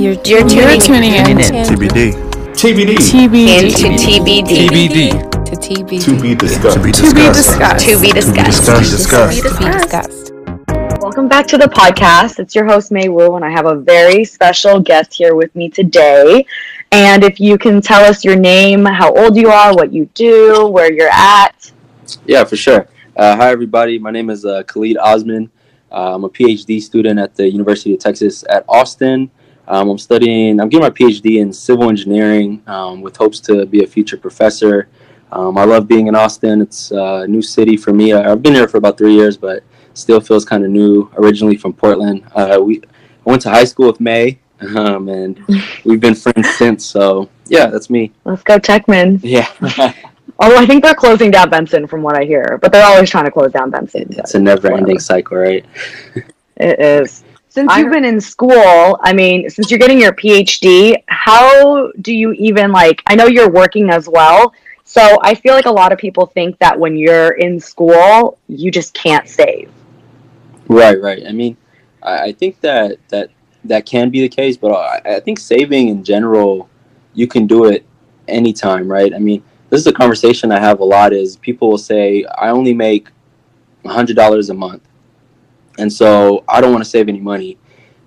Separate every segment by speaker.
Speaker 1: You're, you're tuning,
Speaker 2: tuning in.
Speaker 3: TBD.
Speaker 4: TBD.
Speaker 2: TBD.
Speaker 1: into TBD.
Speaker 5: TBD.
Speaker 2: To TBD.
Speaker 4: To be discussed.
Speaker 3: To be
Speaker 2: To be
Speaker 3: discussed.
Speaker 2: discussed.
Speaker 1: To be discussed.
Speaker 3: Discussed.
Speaker 2: To
Speaker 3: Discussed.
Speaker 2: be discussed.
Speaker 6: Welcome back to the podcast. It's your host, May Wu, and I have a very special guest here with me today. And if you can tell us your name, how old you are, what you do, where you're at.
Speaker 7: Yeah, for sure. Uh, hi, everybody. My name is uh, Khalid Osman. Uh, I'm a PhD student at the University of Texas at Austin. Um, I'm studying, I'm getting my PhD in civil engineering um, with hopes to be a future professor. Um, I love being in Austin. It's a new city for me. I- I've been here for about three years, but still feels kind of new. Originally from Portland. Uh, we I went to high school with May, um, and we've been friends since. So, yeah, that's me.
Speaker 6: Let's go, Techman.
Speaker 7: Yeah.
Speaker 6: Although I think they're closing down Benson from what I hear, but they're always trying to close down Benson.
Speaker 7: it's a never ending cycle, right?
Speaker 6: It is. Since you've been in school, I mean, since you're getting your PhD, how do you even like? I know you're working as well, so I feel like a lot of people think that when you're in school, you just can't save.
Speaker 7: Right, right. I mean, I, I think that that that can be the case, but I, I think saving in general, you can do it anytime, right? I mean, this is a conversation I have a lot. Is people will say, I only make hundred dollars a month, and so I don't want to save any money.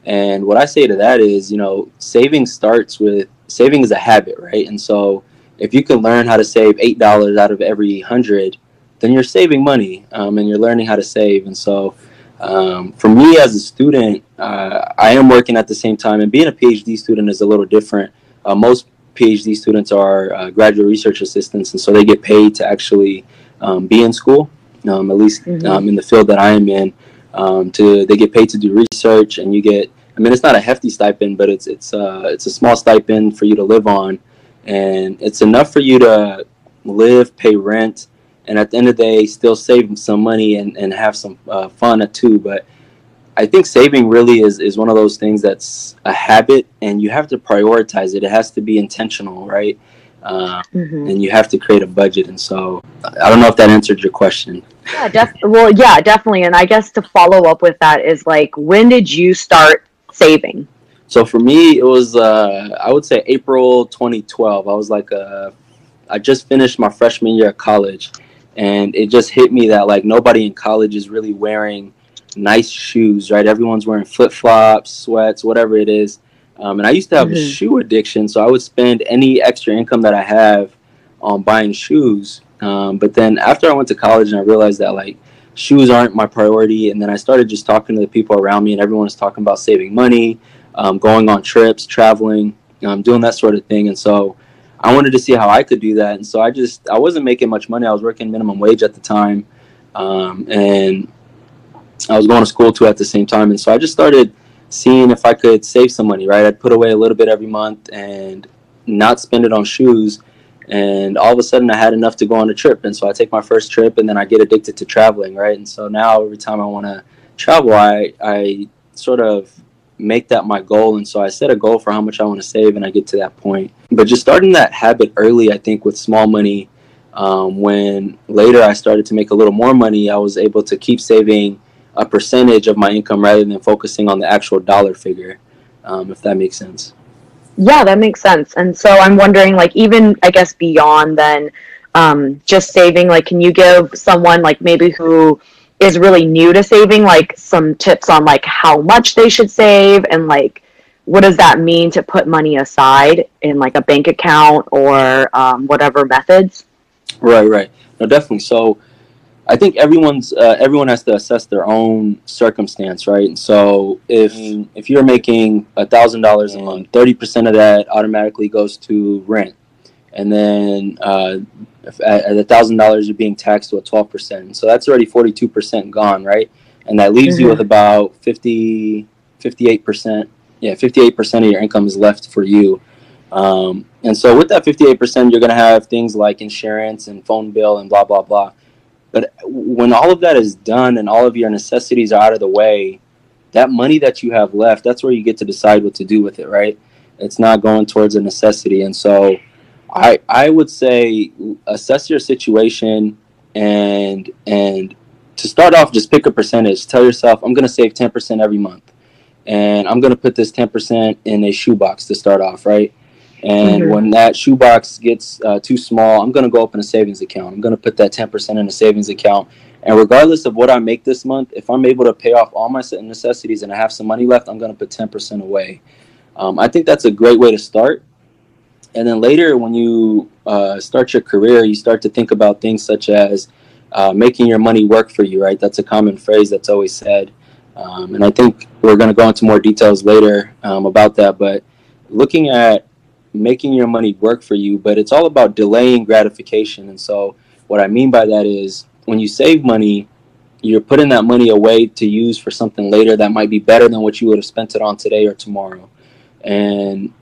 Speaker 7: And what I say to that is, you know, saving starts with saving is a habit, right? And so if you can learn how to save eight dollars out of every hundred, then you're saving money, um, and you're learning how to save. And so um, for me as a student, uh, I am working at the same time, and being a PhD student is a little different. Uh, most PhD students are uh, graduate research assistants, and so they get paid to actually um, be in school, um, at least
Speaker 6: Mhm.
Speaker 7: um, in the field that I am in. Um, to they get paid to do research, and you get. I mean, it's not a hefty stipend, but it's it's uh, it's a small stipend for you to live on, and it's enough for you to live, pay rent, and at the end of the day still save some money and, and have some uh, fun too. But i think saving really is, is one of those things that's a habit and you have to prioritize it. It has to be intentional right uh,
Speaker 6: Mhm.
Speaker 7: and you have to create a budget and so i don't know if that answered your question
Speaker 6: Yeah, def- well, yeah, definitely. And I guess to follow up with that is like, when did you start saving?
Speaker 7: so for me it was uh, i would say april 2012 i was like uh, i just finished my freshman year at college and it just hit me that like nobody in college is really wearing nice shoes right everyone's wearing flip-flops sweats whatever it is um, and i used to have a
Speaker 6: Mhm.
Speaker 7: shoe addiction so i would spend any extra income that i have on buying shoes um, but then after i went to college and i realized that like shoes aren't my priority and then i started just talking to the people around me and everyone was talking about saving money um, going on trips traveling um, doing that sort of thing and so I wanted to see how I could do that, and so I just I wasn't making much money. I was working minimum wage at the time, um, and I was going to school too at the same time, and so I just started seeing if I could save some money. Right, I'd put away a little bit every month and not spend it on shoes, and all of a sudden I had enough to go on a trip, and so I take my first trip, and then I get addicted to traveling. Right, and so now every time I want to travel, I I sort of make that my goal and so i set a goal for how much i want to save and i get to that point but just starting that habit early i think with small money um, when later i started to make a little more money i was able to keep saving a percentage of my income rather than focusing on the actual dollar figure um, if that makes sense
Speaker 6: Yeah, that makes sense. And so I'm wondering, like, even I guess beyond then, um, just saving, like, can you give someone, like, maybe who is really new to saving, like, some tips on, like, how much they should save and, like, what does that mean to put money aside in, like, a bank account or um, whatever methods?
Speaker 7: Right, right. No, definitely. So, I think everyone's uh, everyone has to assess their own circumstance, right? And so, if if you're making a thousand dollars a month, thirty percent of that automatically goes to rent, and then uh, if at a thousand dollars you're being taxed to a twelve percent. So that's already forty two percent gone, right? And that leaves you
Speaker 6: Mhm.
Speaker 7: with about 50, 58 percent. Yeah, fifty eight percent of your income is left for you. Um, and so with that 58%, you're going to have things like insurance and phone bill and blah, blah, blah. But when all of that is done and all of your necessities are out of the way, that money that you have left, that's where you get to decide what to do with it, right? It's not going towards a necessity. And so I, I would say assess your situation and, and to start off, just pick a percentage. Tell yourself, I'm going to save 10% every month. and I'm gonna put this 10% in a shoebox to start off, right? And
Speaker 6: Mhm.
Speaker 7: when that shoebox gets uh, too small, I'm gonna go open a savings account. I'm gonna put that 10% in a savings account, and regardless of what I make this month, if I'm able to pay off all my necessities and I have some money left, I'm gonna put 10% away. Um, I think that's a great way to start. And then later, when you uh, start your career, you start to think about things such as uh, making your money work for you, right? That's a common phrase that's always said. Um, and I think we're going to go into more details later um, about that. But looking at making your money work for you, but it's all about delaying gratification. And so, what I mean by that is when you save money, you're putting that money away to use for something later that might be better than what you would have spent it on today or tomorrow. And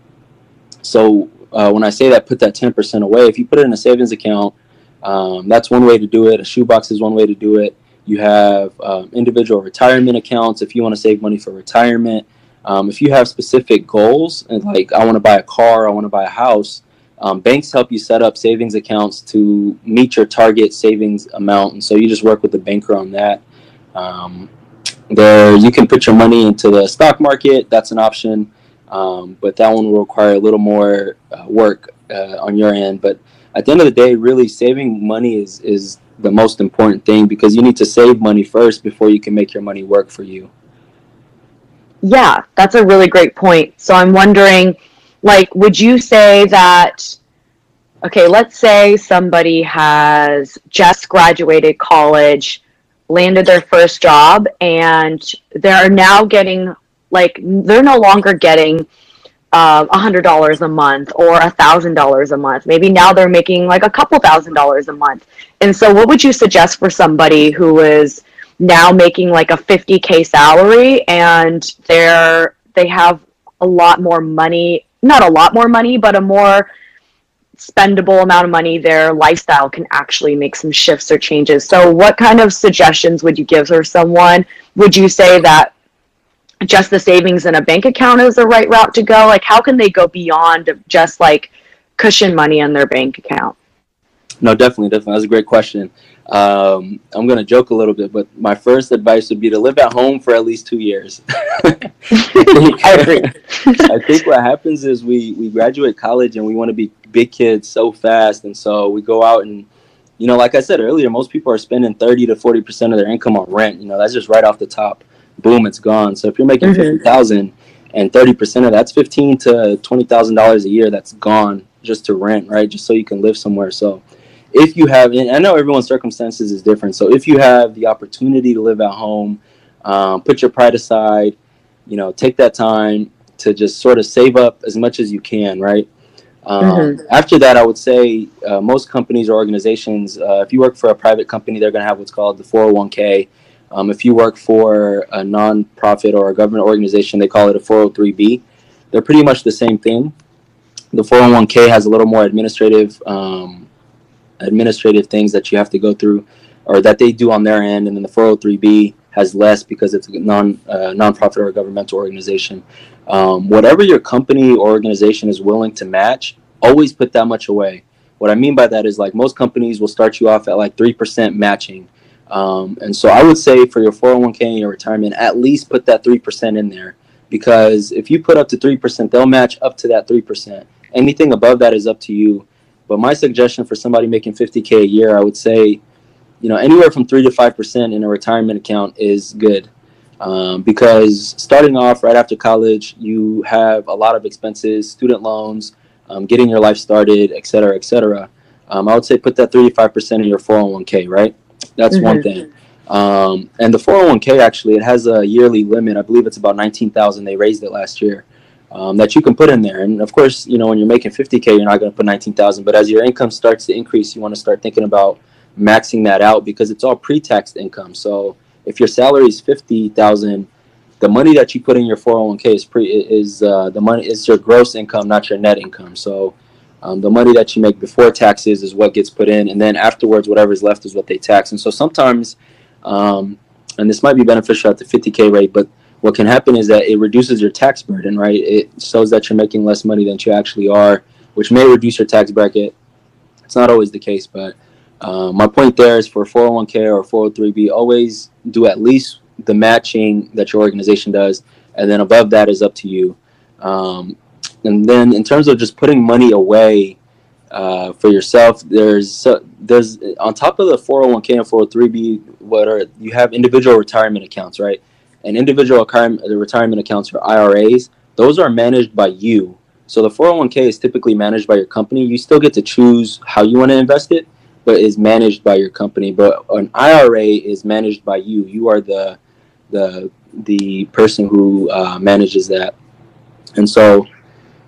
Speaker 7: so, uh, when I say that, put that 10% away, if you put it in a savings account, um, that's one way to do it. A shoebox is one way to do it. You have um, individual retirement accounts if you want to save money for retirement. Um, if you have specific goals, and like I want to buy a car, I want to buy a house, um, banks help you set up savings accounts to meet your target savings amount. And so you just work with the banker on that. Um, there, you can put your money into the stock market. That's an option, um, but that one will require a little more uh, work uh, on your end. But at the end of the day, really saving money is is the most important thing because you need to save money first before you can make your money work for you.
Speaker 6: Yeah, that's a really great point. So I'm wondering, like, would you say that, okay, let's say somebody has just graduated college, landed their first job, and they're now getting, like, they're no longer getting uh, a hundred dollars a month or a thousand dollars a month. Maybe now they're making like a couple thousand dollars a month. And so, what would you suggest for somebody who is now making like a 50k salary and they're they have a lot more money not a lot more money but a more spendable amount of money their lifestyle can actually make some shifts or changes so what kind of suggestions would you give for someone would you say that just the savings in a bank account is the right route to go like how can they go beyond just like cushion money in their bank account
Speaker 7: No, definitely, definitely. That's a great question. Um, I'm gonna joke a little bit, but my first advice would be to live at home for at least two years.
Speaker 6: I
Speaker 7: think what happens is we we graduate college and we want to be big kids so fast, and so we go out and you know, like I said earlier, most people are spending thirty to forty percent of their income on rent. You know, that's just right off the top. Boom, it's gone. So if you're making
Speaker 6: Mhm.
Speaker 7: fifty thousand and thirty percent of that's fifteen to twenty thousand dollars a year that's gone just to rent, right? Just so you can live somewhere. So if you have, and I know everyone's circumstances is different. So if you have the opportunity to live at home, um, put your pride aside. You know, take that time to just sort of save up as much as you can, right? Um,
Speaker 6: Mhm.
Speaker 7: After that, I would say uh, most companies or organizations, uh, if you work for a private company, they're going to have what's called the 401k. Um, if you work for a nonprofit or a government organization, they call it a 403b. They're pretty much the same thing. The 401k has a little more administrative um, administrative things that you have to go through, or that they do on their end, and then the 403b has less because it's a non uh, nonprofit or a governmental organization. Um, whatever your company or organization is willing to match, always put that much away. What I mean by that is like most companies will start you off at like three percent matching, um, and so I would say for your 401k and your retirement, at least put that three percent in there because if you put up to three percent, they'll match up to that three percent. Anything above that is up to you. But my suggestion for somebody making 50k a year, I would say, you know, anywhere from three to five percent in a retirement account is good, um, because starting off right after college, you have a lot of expenses, student loans, um, getting your life started, et cetera, et cetera. Um, I would say put that three to five percent in your 401k, right? That's one
Speaker 6: Mhm.
Speaker 7: thing. Um, and the 401k actually, it has a yearly limit. I believe it's about 19,000. They raised it last year. Um, that you can put in there. And of course, you know, when you're making 50K, you're not going to put 19,000. But as your income starts to increase, you want to start thinking about maxing that out because it's all pre-tax income. So if your salary is 50,000, the money that you put in your 401k is pre is uh, the money is your gross income, not your net income. So um, the money that you make before taxes is what gets put in, and then afterwards, whatever's left is what they tax. And so sometimes, um, and this might be beneficial at the 50k rate, but what can happen is that it reduces your tax burden, right? It shows that you're making less money than you actually are, which may reduce your tax bracket. It's not always the case, but uh, my point there is for 401k or 403b, always do at least the matching that your organization does. and then above that is up to you. Um, and then in terms of just putting money away uh, for yourself, there's there's on top of the 401k and 403b, what are you have individual retirement accounts, right? And individual retirement accounts or IRAs, those are managed by you. So the 401k is typically managed by your company. You still get to choose how you want to invest it, but is managed by your company. But an IRA is managed by you. You are the the the person who uh, manages that. And so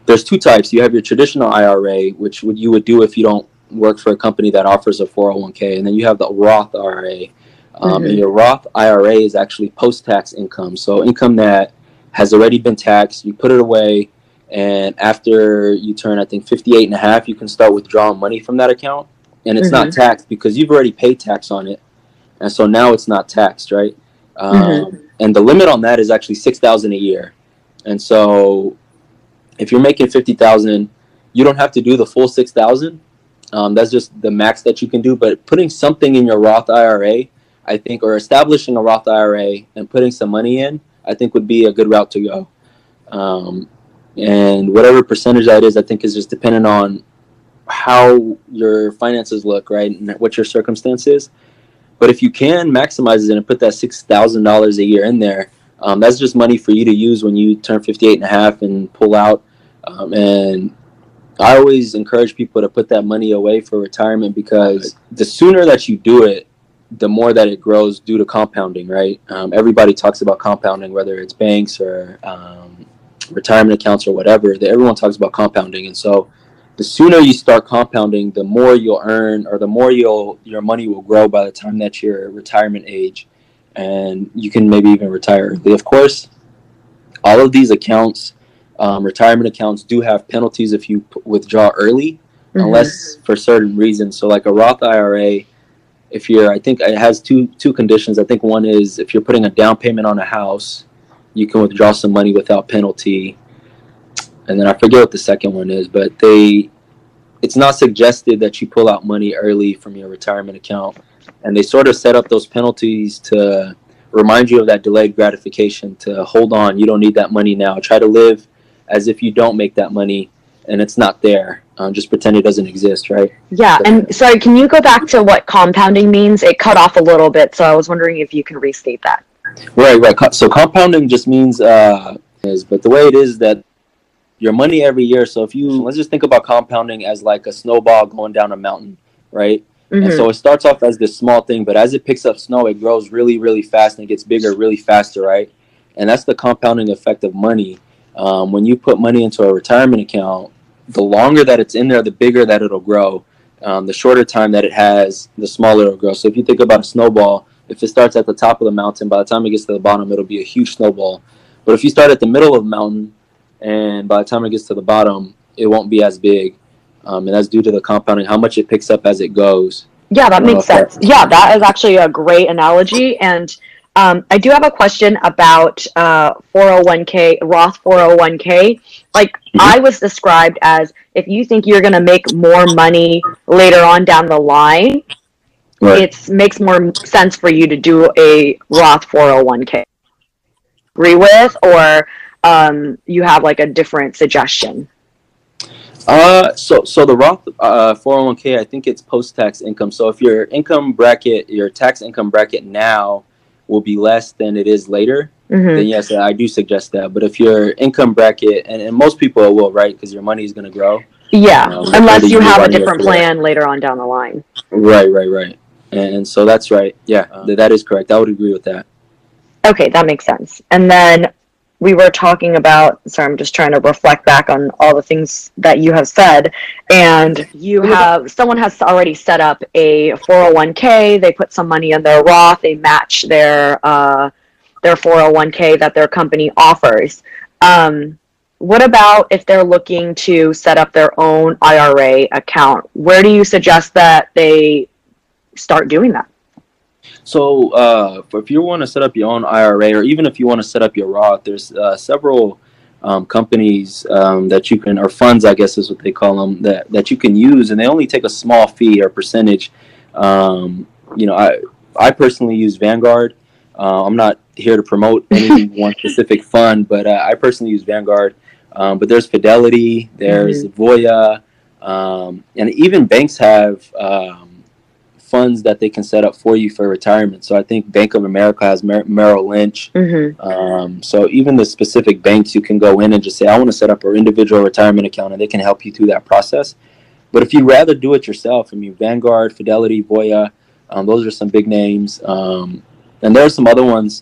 Speaker 7: there's two types. You have your traditional IRA, which would you would do if you don't work for a company that offers a 401k, and then you have the Roth IRA. Um, mm-hmm. And your Roth IRA is actually post-tax income, so income that has already been taxed. You put it away, and after you turn, I think 58 and a half, you can start withdrawing money from that account, and it's mm-hmm. not taxed because you've already paid tax on it, and so now it's not taxed, right? Um, mm-hmm. And the limit on that is actually six thousand a year, and so if you're making 50,000, you don't have to do the full 6,000. Um, that's just the max that you can do. But putting something in your Roth IRA, I think, or establishing a Roth IRA and putting some money in, I think would be a good route to go. Um, and whatever percentage that is, I think is just dependent on how your finances look, right, and what your circumstances. But if you can maximize it and put that six thousand dollars a year in there, um, that's just money for you to use when you turn 58 and a half and pull out. Um, and I always encourage people to put that money away for retirement because the sooner that you do it, the more that it grows due to compounding, right? Um, everybody talks about compounding, whether it's banks or um, retirement accounts or whatever. That everyone talks about compounding, and so the sooner you start compounding, the more you'll earn, or the more you'll your money will grow by the time that you're retirement age and you can maybe even retire early. Of course, all of these accounts, um, retirement accounts, do have penalties if you p- withdraw early, mm-hmm. unless for certain reasons. So, like a Roth IRA, if you're, I think it has two two conditions. I think one is if you're putting a down payment on a house, you can withdraw some money without penalty. And then I forget what the second one is, but they, it's not suggested that you pull out money early from your retirement account and they sort of set up those penalties to remind you of that delayed gratification to hold on you don't need that money now try to live as if you don't make that money and it's not there um, just pretend it doesn't exist right
Speaker 6: yeah so, and sorry can you go back to what compounding means it cut off a little bit so i was wondering if you can restate that
Speaker 7: right right so compounding just means uh is but the way it is that your money every year so if you let's just think about compounding as like a snowball going down a mountain right Mm-hmm. And so it starts off as this small thing, but as it picks up snow, it grows really, really fast and it gets bigger really faster, right? And that's the compounding effect of money. Um, when you put money into a retirement account, the longer that it's in there, the bigger that it'll grow. Um, the shorter time that it has, the smaller it'll grow. So if you think about a snowball, if it starts at the top of the mountain, by the time it gets to the bottom, it'll be a huge snowball. But if you start at the middle of the mountain, and by the time it gets to the bottom, it won't be as big um, and that's due to the compounding, how much it picks up as it goes.
Speaker 6: Yeah, that makes sense. That, yeah, that is actually a great analogy. And um, I do have a question about uh, 401k, Roth 401k. Like mm-hmm. I was described as if you think you're going to make more money later on down the line, right. it makes more sense for you to do a Roth 401k. Agree with, or um, you have like a different suggestion?
Speaker 7: Uh, so so the Roth uh, 401k, I think it's post tax income. So if your income bracket, your tax income bracket now will be less than it is later, mm-hmm. then yes, I do suggest that. But if your income bracket, and, and most people will, right, because your money is going to grow.
Speaker 6: Yeah, um, unless you have a different plan later on down the line.
Speaker 7: Right, right, right. And, and so that's right. Yeah, uh, that is correct. I would agree with that.
Speaker 6: Okay, that makes sense. And then we were talking about sorry i'm just trying to reflect back on all the things that you have said and you have someone has already set up a 401k they put some money in their roth. They match their uh, their 401k that their company offers. Um, what about if they're looking to set up their own ira account? Where do you suggest that they start doing that
Speaker 7: so uh, if you want to set up your own IRA, or even if you want to set up your Roth, there's uh, several um, companies um, that you can, or funds, I guess is what they call them, that that you can use, and they only take a small fee or percentage. Um, you know, I I personally use Vanguard. Uh, I'm not here to promote any one specific fund, but uh, I personally use Vanguard. Um, but there's Fidelity, there's Voya, um, and even banks have um, funds that they can set up for you for retirement. So I think Bank of America has Mer- Merrill Lynch.
Speaker 6: hmm
Speaker 7: Um, so even the specific banks, you can go in and just say, I want to set up an individual retirement account, and they can help you through that process. But if you'd rather do it yourself, I mean, Vanguard, Fidelity, Voya, um, those are some big names. Um, and there are some other ones.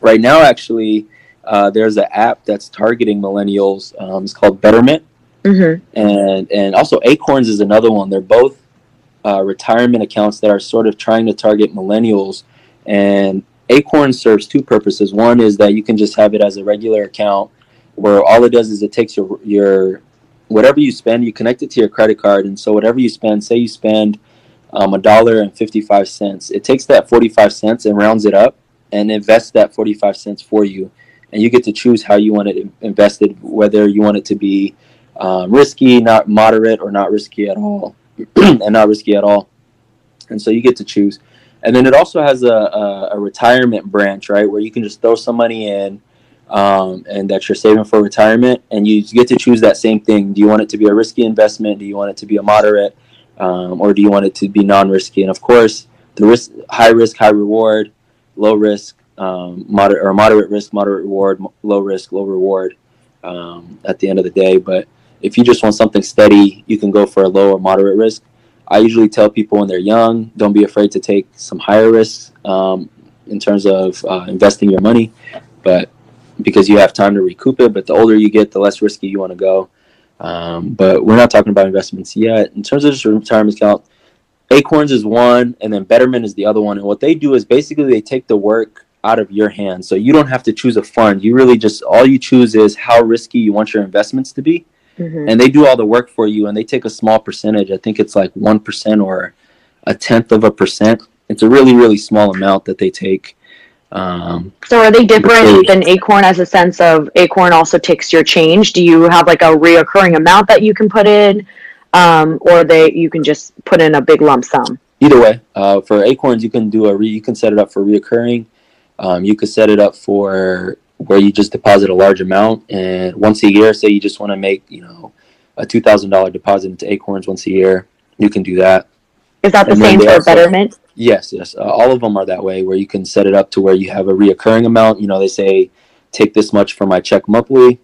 Speaker 7: Right now, actually, uh, there's an app that's targeting millennials. Um, it's called Betterment,
Speaker 6: hmm
Speaker 7: and and also Acorns is another one. They're both uh, retirement accounts that are sort of trying to target millennials. And Acorn serves two purposes. One is that you can just have it as a regular account, where all it does is it takes your your whatever you spend, you connect it to your credit card, and so whatever you spend, say you spend um, a dollar and fifty five cents, it takes that forty five cents and rounds it up and invests that forty five cents for you, and you get to choose how you want it invested, whether you want it to be um, risky, not moderate, or not risky at all, and not risky at all. And so you get to choose. And then it also has a, a, a retirement branch, right, where you can just throw some money in, um, and that you're saving for retirement, and you get to choose that same thing. Do you want it to be a risky investment? Do you want it to be a moderate, um, or do you want it to be non-risky? And of course, the risk, high risk, high reward, low risk, um, moderate or moderate risk, moderate reward, low risk, low reward. Um, at the end of the day, but if you just want something steady, you can go for a low or moderate risk. I usually tell people when they're young, don't be afraid to take some higher risks um, in terms of uh, investing your money, but because you have time to recoup it. But the older you get, the less risky you want to go. Um, but we're not talking about investments yet. In terms of just retirement account, Acorns is one, and then Betterment is the other one. And what they do is basically they take the work out of your hands, so you don't have to choose a fund. You really just all you choose is how risky you want your investments to be
Speaker 6: hmm
Speaker 7: and they do all the work for you and they take a small percentage i think it's like 1% or a tenth of a percent it's a really really small amount that they take um,
Speaker 6: So are they different than Acorn as a sense of Acorn also takes your change? Do you have like a reoccurring amount that you can put in, um, or they you can just put in a big lump sum?
Speaker 7: either way uh, for acorns you can do a re- you can set it up for reoccurring um, you could set it up for where you just deposit a large amount and once a year say you just want to make you know a $2000 deposit into acorns once a year you can do that
Speaker 6: Is that the
Speaker 7: And
Speaker 6: same for
Speaker 7: also-
Speaker 6: Betterment?
Speaker 7: Yes, yes. Uh, all of them are that way, where you can set it up to where you have a reoccurring amount. You know, they say take this much from my check monthly,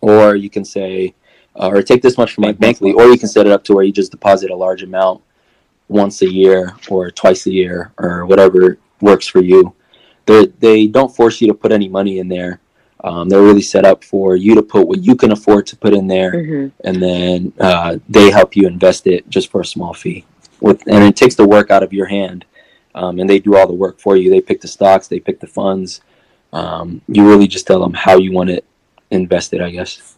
Speaker 7: or you can say, uh, or take this much from my bankly, or you can set it up to where you just deposit a large amount once a year or twice a year or whatever works for you. They they don't force you to put any money in there. Um, they're really set up for you to put what you can afford to put in there
Speaker 6: hmm
Speaker 7: and then uh, they help you invest it just for a small fee. With and it takes the work out of your hand, um, and they do all the work for you. They pick the stocks, they pick the funds. Um, you really just tell them how you want it invested, I guess.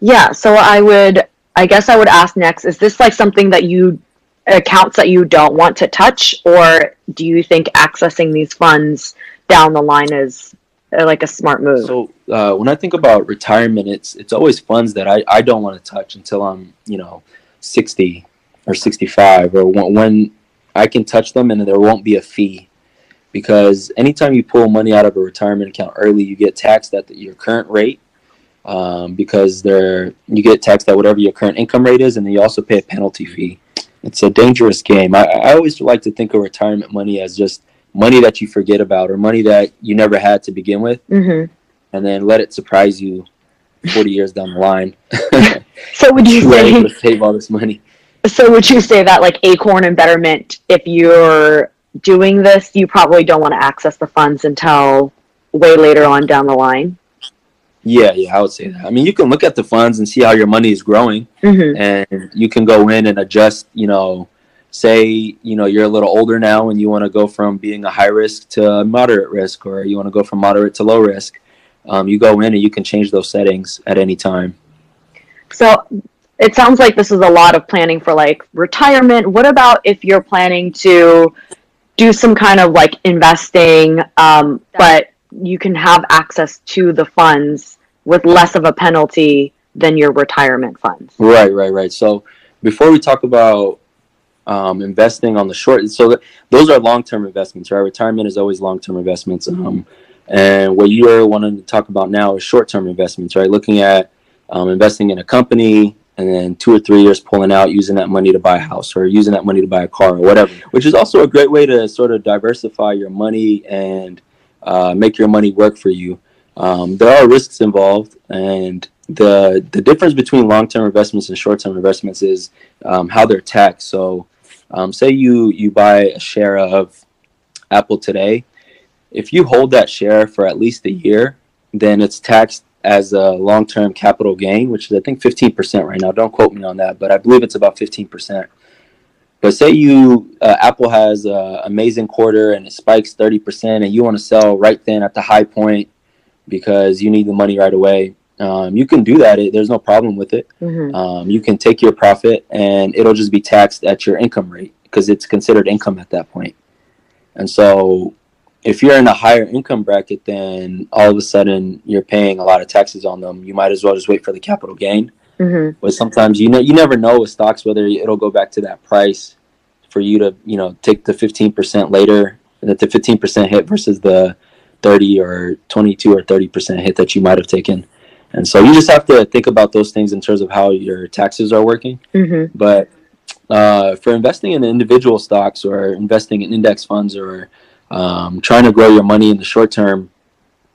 Speaker 6: Yeah. So I would, I guess I would ask next: Is this like something that you accounts that you don't want to touch, or do you think accessing these funds down the line is uh, like a smart move?
Speaker 7: So uh, when I think about retirement, it's it's always funds that I, I don't want to touch until I'm you know sixty or sixty five or when, when I can touch them and there won't be a fee because anytime you pull money out of a retirement account early, you get taxed at the, your current rate um, because they're you get taxed at whatever your current income rate is, and then you also pay a penalty fee. It's a dangerous game. I, I always like to think of retirement money as just money that you forget about or money that you never had to begin with
Speaker 6: hmm
Speaker 7: and then let it surprise you 40 years down the line.
Speaker 6: So would you say?
Speaker 7: to save all this money.
Speaker 6: So would you say that like Acorn and Betterment, if you're doing this, you probably don't want to access the funds until way later on down the line?
Speaker 7: Yeah, yeah, I would say that. I mean, you can look at the funds and see how your money is growing,
Speaker 6: hmm
Speaker 7: and you can go in and adjust. You know, say you know you're a little older now and you want to go from being a high risk to moderate risk, or you want to go from moderate to low risk. Um, you go in and you can change those settings at any time.
Speaker 6: So it sounds like this is a lot of planning for like retirement. What about if you're planning to do some kind of like investing, um, but you can have access to the funds with less of a penalty than your retirement funds?
Speaker 7: Right, right, right. So before we talk about um, investing on the short, so th- those are long-term investments, right? Retirement is always long-term investments. Um, And what you're wanting to talk about now is short-term investments, right? Looking at um, investing in a company and then two or three years pulling out, using that money to buy a house or using that money to buy a car or whatever, which is also a great way to sort of diversify your money and uh, make your money work for you. Um, there are risks involved, and the the difference between long term investments and short term investments is um, how they're taxed. So, um, say you you buy a share of Apple today, if you hold that share for at least a year, then it's taxed as a long term capital gain, which is I think fifteen percent right now. Don't quote me on that, but I believe it's about fifteen percent. But say you uh, Apple has an amazing quarter and it spikes thirty percent, and you want to sell right then at the high point because you need the money right away um, you can do that. It, there's no problem with it. Mm-hmm. Um, you can take your profit and it'll just be taxed at your income rate because it's considered income at that point. And so, if you're in a higher income bracket, then all of a sudden you're paying a lot of taxes on them. You might as well just wait for the capital gain. Mm-hmm. But sometimes you know you never know with stocks whether it'll go back to that price for you to you know take the 15% later that the 15% hit versus the 30 or 22 or 30% hit that you might have taken. And so you just have to think about those things in terms of how your taxes are working. Mm-hmm. But uh, for investing in individual stocks or investing in index funds or um, trying to grow your money in the short term,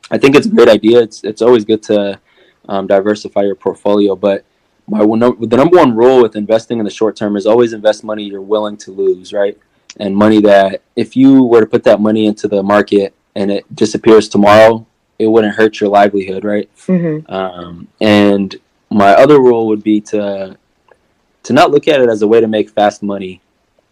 Speaker 7: I think it's a great idea. It's it's always good to um, diversify your portfolio. But my the number one rule with investing in the short term is always invest money you're willing to lose, right? And money that if you were to put that money into the market and it disappears tomorrow, it wouldn't hurt your livelihood, right? Mm-hmm. Um, and my other rule would be to to not look at it as a way to make fast money.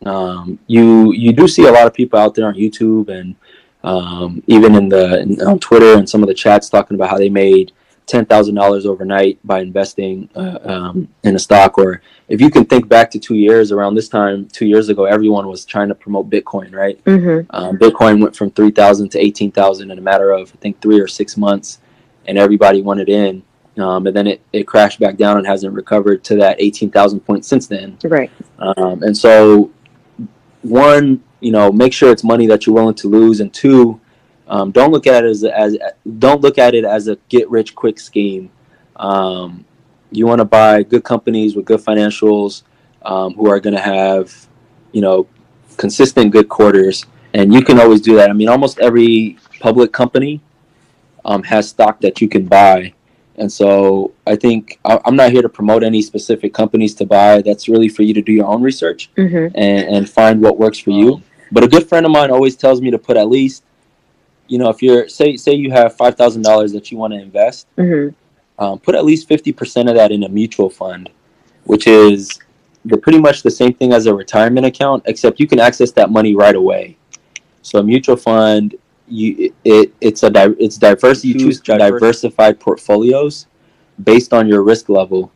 Speaker 7: Um, you you do see a lot of people out there on YouTube and um, even in the in, on Twitter and some of the chats talking about how they made ten thousand dollars overnight by investing uh, um, in a stock. Or if you can think back to two years around this time, two years ago, everyone was trying to promote Bitcoin, right? Mm-hmm. Um, Bitcoin went from three thousand to eighteen thousand in a matter of I think three or six months, and everybody wanted in. Um, and then it, it crashed back down and hasn't recovered to that 18,000 point since then.
Speaker 6: Right.
Speaker 7: Um, and so, one, you know, make sure it's money that you're willing to lose, and two, um, don't look at it as, as don't look at it as a get rich quick scheme. Um, you want to buy good companies with good financials um, who are going to have, you know, consistent good quarters, and you can always do that. I mean, almost every public company um, has stock that you can buy. And so I think I'm not here to promote any specific companies to buy. That's really for you to do your own research mm-hmm. and, and find what works for you. But a good friend of mine always tells me to put at least you know, if you're say say you have five thousand dollars that you want to invest, mm-hmm. um, put at least fifty percent of that in a mutual fund, which is the pretty much the same thing as a retirement account, except you can access that money right away. So a mutual fund, you it it's a di- it's diverse. You choose diversified portfolios based on your risk level.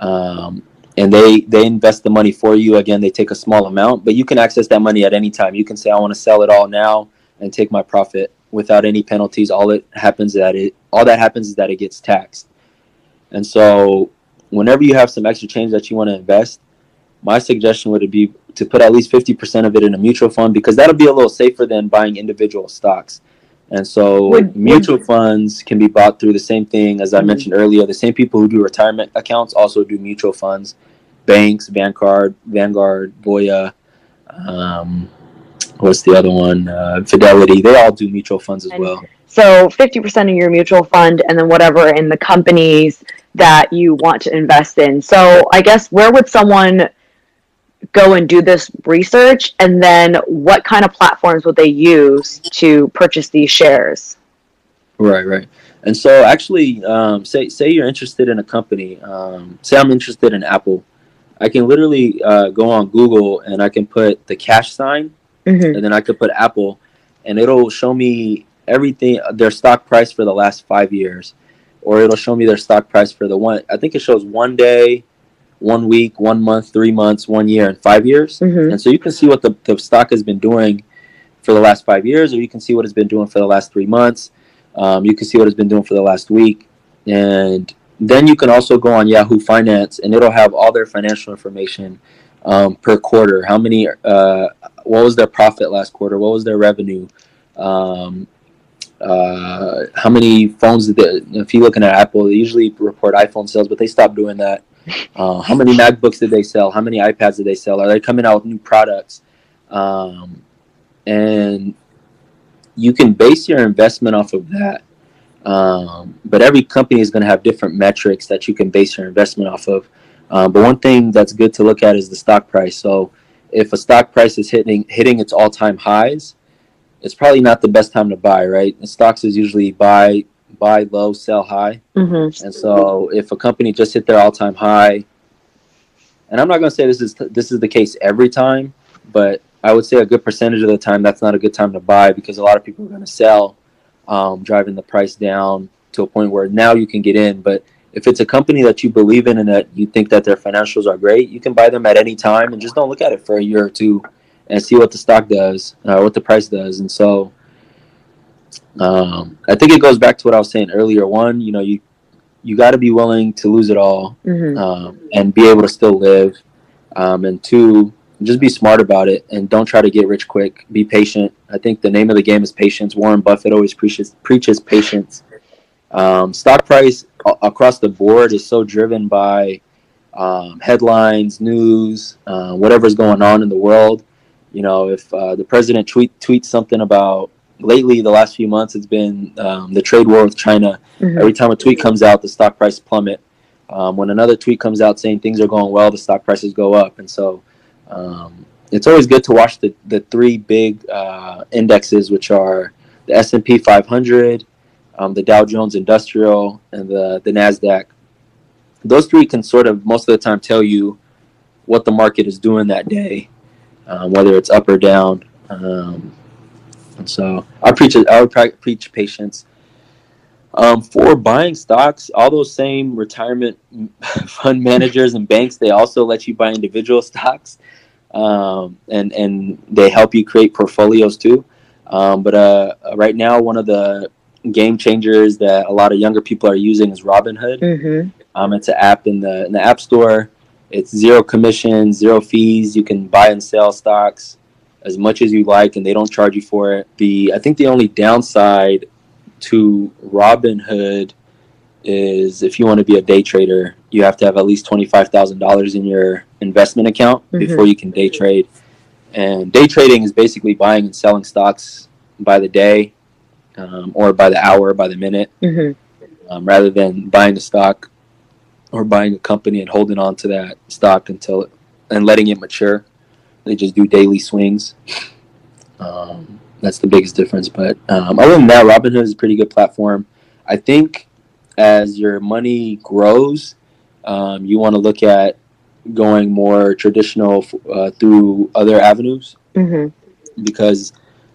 Speaker 7: Um, and they they invest the money for you again they take a small amount but you can access that money at any time you can say i want to sell it all now and take my profit without any penalties. All it happens that it all that happens is that it gets taxed. And so whenever you have some extra change that you want to invest, my suggestion would be to put at least 50% of it in a mutual fund because that'll be a little safer than buying individual stocks. And so would, mutual would, funds can be bought through the same thing as I mm-hmm. mentioned earlier. The same people who do retirement accounts also do mutual funds. Banks, Vanguard, Vanguard, Voya, um, what's the other one? Uh, Fidelity. They all do mutual funds as and well.
Speaker 6: So 50% of your mutual fund and then whatever in the companies that you want to invest in. So I guess where would someone go and do this research and then what kind of platforms would they use to purchase these shares?
Speaker 7: Right, right. And so actually um, say say you're interested in a company, um, say I'm interested in Apple. I can literally uh, go on Google and I can put the cash sign mm-hmm. and then I could put Apple, and it'll show me everything their stock price for the last five years, or it'll show me their stock price for the one. I think it shows one day, one week, one month, three months, one year, and five years. Mm-hmm. And so you can see what the, the stock has been doing for the last five years, or you can see what it's been doing for the last three months. Um, you can see what it's been doing for the last week, and then you can also go on Yahoo Finance, and it'll have all their financial information um, per quarter. How many? Uh, what was their profit last quarter? What was their revenue? Um, uh, how many phones did they, if you're looking at Apple, they usually report iPhone sales, but they stopped doing that. Uh, how many MacBooks did they sell? How many iPads did they sell? Are they coming out with new products? Um, and you can base your investment off of that. Um, but every company is going to have different metrics that you can base your investment off of. Um, but one thing that's good to look at is the stock price. So if a stock price is hitting hitting its all time highs, it's probably not the best time to buy, right? And stocks is usually buy buy low, sell high.
Speaker 6: Mm-hmm.
Speaker 7: And so if a company just hit their all time high, and I'm not going to say this is this is the case every time, but I would say a good percentage of the time that's not a good time to buy because a lot of people are going to sell, um, driving the price down to a point where now you can get in. But if it's a company that you believe in and that you think that their financials are great, you can buy them at any time and just don't look at it for a year or two and see what the stock does, uh, what the price does. And so um, I think it goes back to what I was saying earlier. One, you know, you you got to be willing to lose it all
Speaker 6: Mm-hmm.
Speaker 7: um, and be able to still live. Um, and two, just be smart about it and don't try to get rich quick. Be patient. I think the name of the game is patience. Warren Buffett always preaches preaches patience. Um, stock price across the board is so driven by um, headlines, news, uh, whatever's going on in the world. You know, if uh, the president tweet tweets something about lately, the last few months, it's been um, the trade war with China.
Speaker 6: Mm-hmm.
Speaker 7: Every time a tweet comes out, the stock price plummet. Um, when another tweet comes out saying things are going well, the stock prices go up. And so um, it's always good to watch the, the three big uh, indexes, which are the S&P 500, um, the Dow Jones Industrial, and the, the NASDAQ. Those three can sort of most of the time tell you what the market is doing that day, um, whether it's up or down. Um, and so I preach I would pre- preach patience. Um, for buying stocks, all those same retirement fund managers and banks, they also let you buy individual stocks, um, and and they help you create portfolios too. Um, but uh, right now, one of the game changers that a lot of younger people are using is Robinhood.
Speaker 6: Mm-hmm.
Speaker 7: Um, it's an app in the in the App Store. It's zero commission, zero fees. You can buy and sell stocks as much as you like, and they don't charge you for it. The I think the only downside to Robinhood is if you want to be a day trader, you have to have at least twenty five thousand dollars in your investment account
Speaker 6: Mhm.
Speaker 7: before you can day trade. And day trading is basically buying and selling stocks by the day, um, or by the hour, by the minute
Speaker 6: Mm-hmm.
Speaker 7: um, rather than buying a stock or buying a company and holding on to that stock until it, and letting it mature. They just do daily swings. Um, that's the biggest difference. But um, other than that, Robinhood is a pretty good platform. I think as your money grows, um, you want to look at going more traditional uh, through other avenues
Speaker 6: Mm-hmm.
Speaker 7: because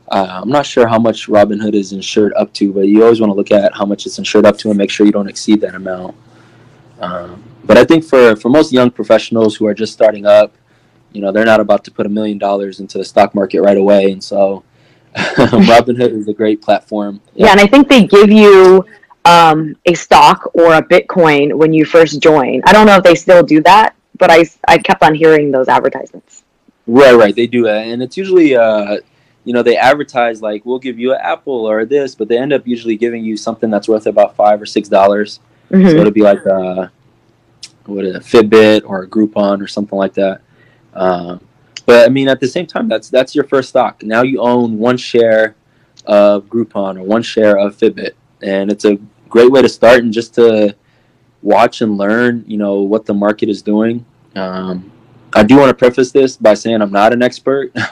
Speaker 7: uh, I'm not sure how much Robinhood is insured up to, but you always want to look at how much it's insured up to and make sure you don't exceed that amount. Um, but I think for, for most young professionals who are just starting up, you know, they're not about to put a million dollars into the stock market right away. And so Robinhood is a great platform.
Speaker 6: Yeah, and I think they give you um, a stock or a Bitcoin when you first join. I don't know if they still do that, but I, I kept on hearing those advertisements.
Speaker 7: Right, right. They do that. And it's usually, uh, you know, they advertise like, we'll give you an Apple or this, but they end up usually giving you something that's worth about five or six dollars. So
Speaker 6: Mm-hmm.
Speaker 7: it'll be like a, what a Fitbit or a Groupon or something like that. Um, but I mean, at the same time, that's that's your first stock. Now you own one share of Groupon or one share of Fitbit, and it's a great way to start and just to watch and learn. You know what the market is doing. Um, I do want to preface this by saying I'm not an expert,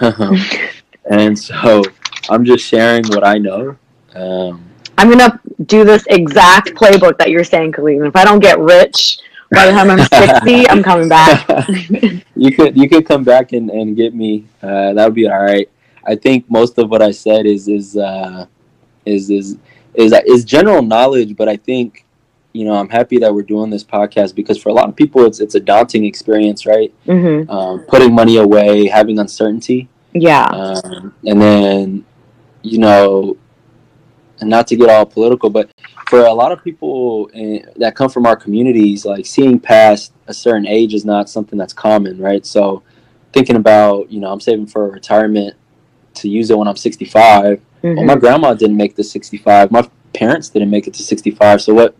Speaker 7: and so I'm just sharing what I know. Um,
Speaker 6: I'm gonna do this exact playbook that you're saying, Khalid. If I don't get rich by the time I'm 60, I'm coming back.
Speaker 7: you could you could come back and, and get me. Uh, that would be all right. I think most of what I said is is uh, is is is is general knowledge, but I think you know I'm happy that we're doing this podcast because for a lot of people it's it's a daunting experience, right?
Speaker 6: hmm
Speaker 7: Um, putting money away, having uncertainty,
Speaker 6: Yeah.
Speaker 7: um, and then you know, and not to get all political, but for a lot of people eh, that come from our communities, like seeing past a certain age is not something that's common, right? So thinking about, you know, I'm saving for retirement to use it when I'm 65,
Speaker 6: Mhm.
Speaker 7: Well, my grandma didn't make the 65. My parents didn't make it to 65. So what?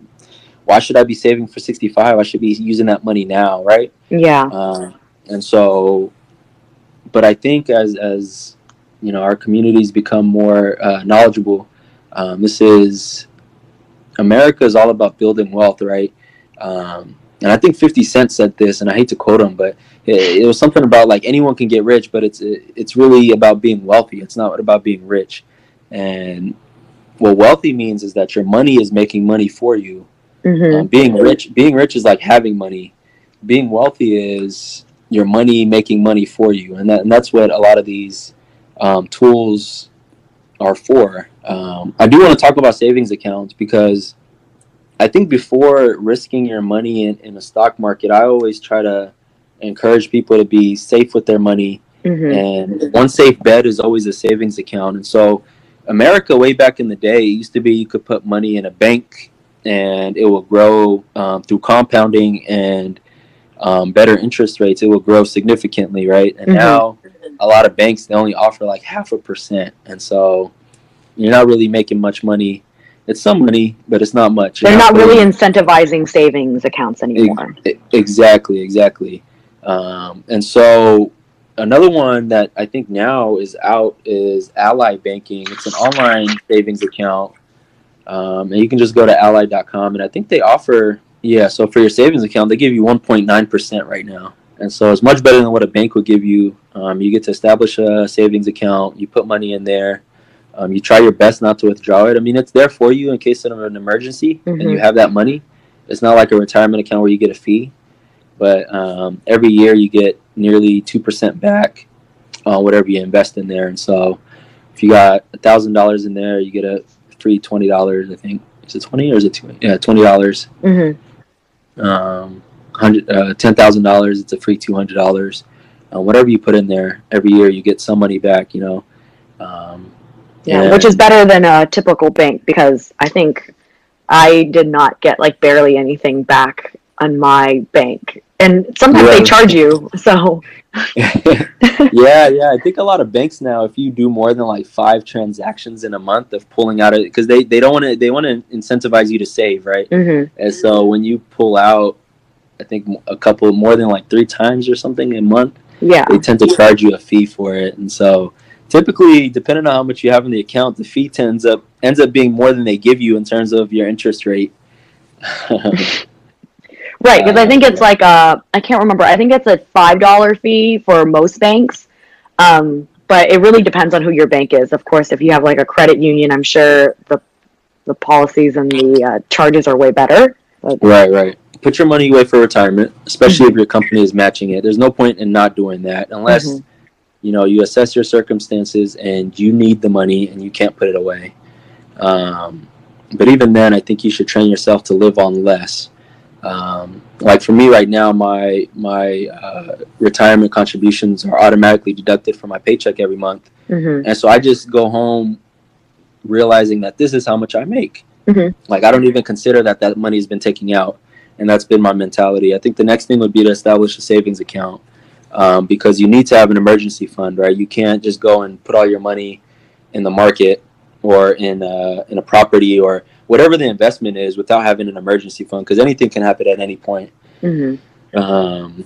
Speaker 7: Why should I be saving for 65? I should be using that money now, right?
Speaker 6: yeah.
Speaker 7: Um, and so, but I think as as you know, our communities become more uh, knowledgeable. Um, this is America is all about building wealth, right? Um, and I think 50 Cent said this, and I hate to quote him, but it, it was something about like anyone can get rich, but it's it's really about being wealthy. It's not about being rich. And what wealthy means is that your money is making money for you.
Speaker 6: hmm
Speaker 7: Um, being rich, being rich is like having money. Being wealthy is your money making money for you, and that and that's what a lot of these um, tools are for. Um, I do want to talk about savings accounts because I think before risking your money in, in a stock market, I always try to encourage people to be safe with their money
Speaker 6: hmm
Speaker 7: and one safe bet is always a savings account. And so, America, way back in the day, used to be you could put money in a bank and it will grow um, through compounding and um, better interest rates. It will grow significantly, right? And
Speaker 6: Mhm.
Speaker 7: now, a lot of banks they only offer like half a percent, and so you're not really making much money. It's some money, but it's not much.
Speaker 6: They're not really
Speaker 7: putting-
Speaker 6: incentivizing savings accounts anymore.
Speaker 7: E- Exactly, exactly. Um, and so another one that I think now is out is Ally Banking. It's an online savings account. Um, and you can just go to ally.com and I think they offer, yeah, so for your savings account, they give you 1.9% right now. And so it's much better than what a bank would give you. Um, you get to establish a savings account, you put money in there, um, you try your best not to withdraw it. I mean, it's there for you in case of an emergency and you
Speaker 6: Mhm.
Speaker 7: have that money. It's not like a retirement account where you get a fee, but um, every year you get nearly 2% back on whatever you invest in there. And so if you got $1,000 in there, you get a free $20, I think. Is it 20 or is it 20? Yeah, $20
Speaker 6: hmm
Speaker 7: um, hundred uh, ten thousand dollars. It's a free two hundred dollars. Uh, whatever you put in there every year, you get some money back. You know. Um,
Speaker 6: Yeah,
Speaker 7: and-
Speaker 6: which is better than a typical bank because I think I did not get like barely anything back on my bank, and sometimes they charge you. So
Speaker 7: yeah, yeah. I think a lot of banks now, if you do more than like five transactions in a month of pulling out it, because they, they don't want to they want to incentivize you to save, right?
Speaker 6: mhm.
Speaker 7: And so when you pull out, I think a couple more than like three times or something a month,
Speaker 6: yeah,
Speaker 7: they tend to charge you a fee for it, and so typically, depending on how much you have in the account, the fee tends up ends up being more than they give you in terms of your interest rate.
Speaker 6: right. Because I think it's like a I can't remember. I think it's a five dollar fee for most banks. Um, but it really depends on who your bank is. Of course, if you have like a credit union, I'm sure the the policies and the uh, charges are way better.
Speaker 7: right, right. Put your money away for retirement, especially if your company is matching it. There's no point in not doing that unless
Speaker 6: Mhm.
Speaker 7: you know you assess your circumstances and you need the money and you can't put it away. Um, but even then, I think you should train yourself to live on less. Um, like for me right now, my my uh, retirement contributions are automatically deducted from my paycheck every month,
Speaker 6: hmm
Speaker 7: and so I just go home realizing that this is how much I make.
Speaker 6: Mhm.
Speaker 7: Like I don't even consider that that money has been taken out, and that's been my mentality. I think the next thing would be to establish a savings account um, because you need to have an emergency fund, right? You can't just go and put all your money in the market or in a, in a property or whatever the investment is without having an emergency fund because anything can happen at any point.
Speaker 6: hmm
Speaker 7: Um,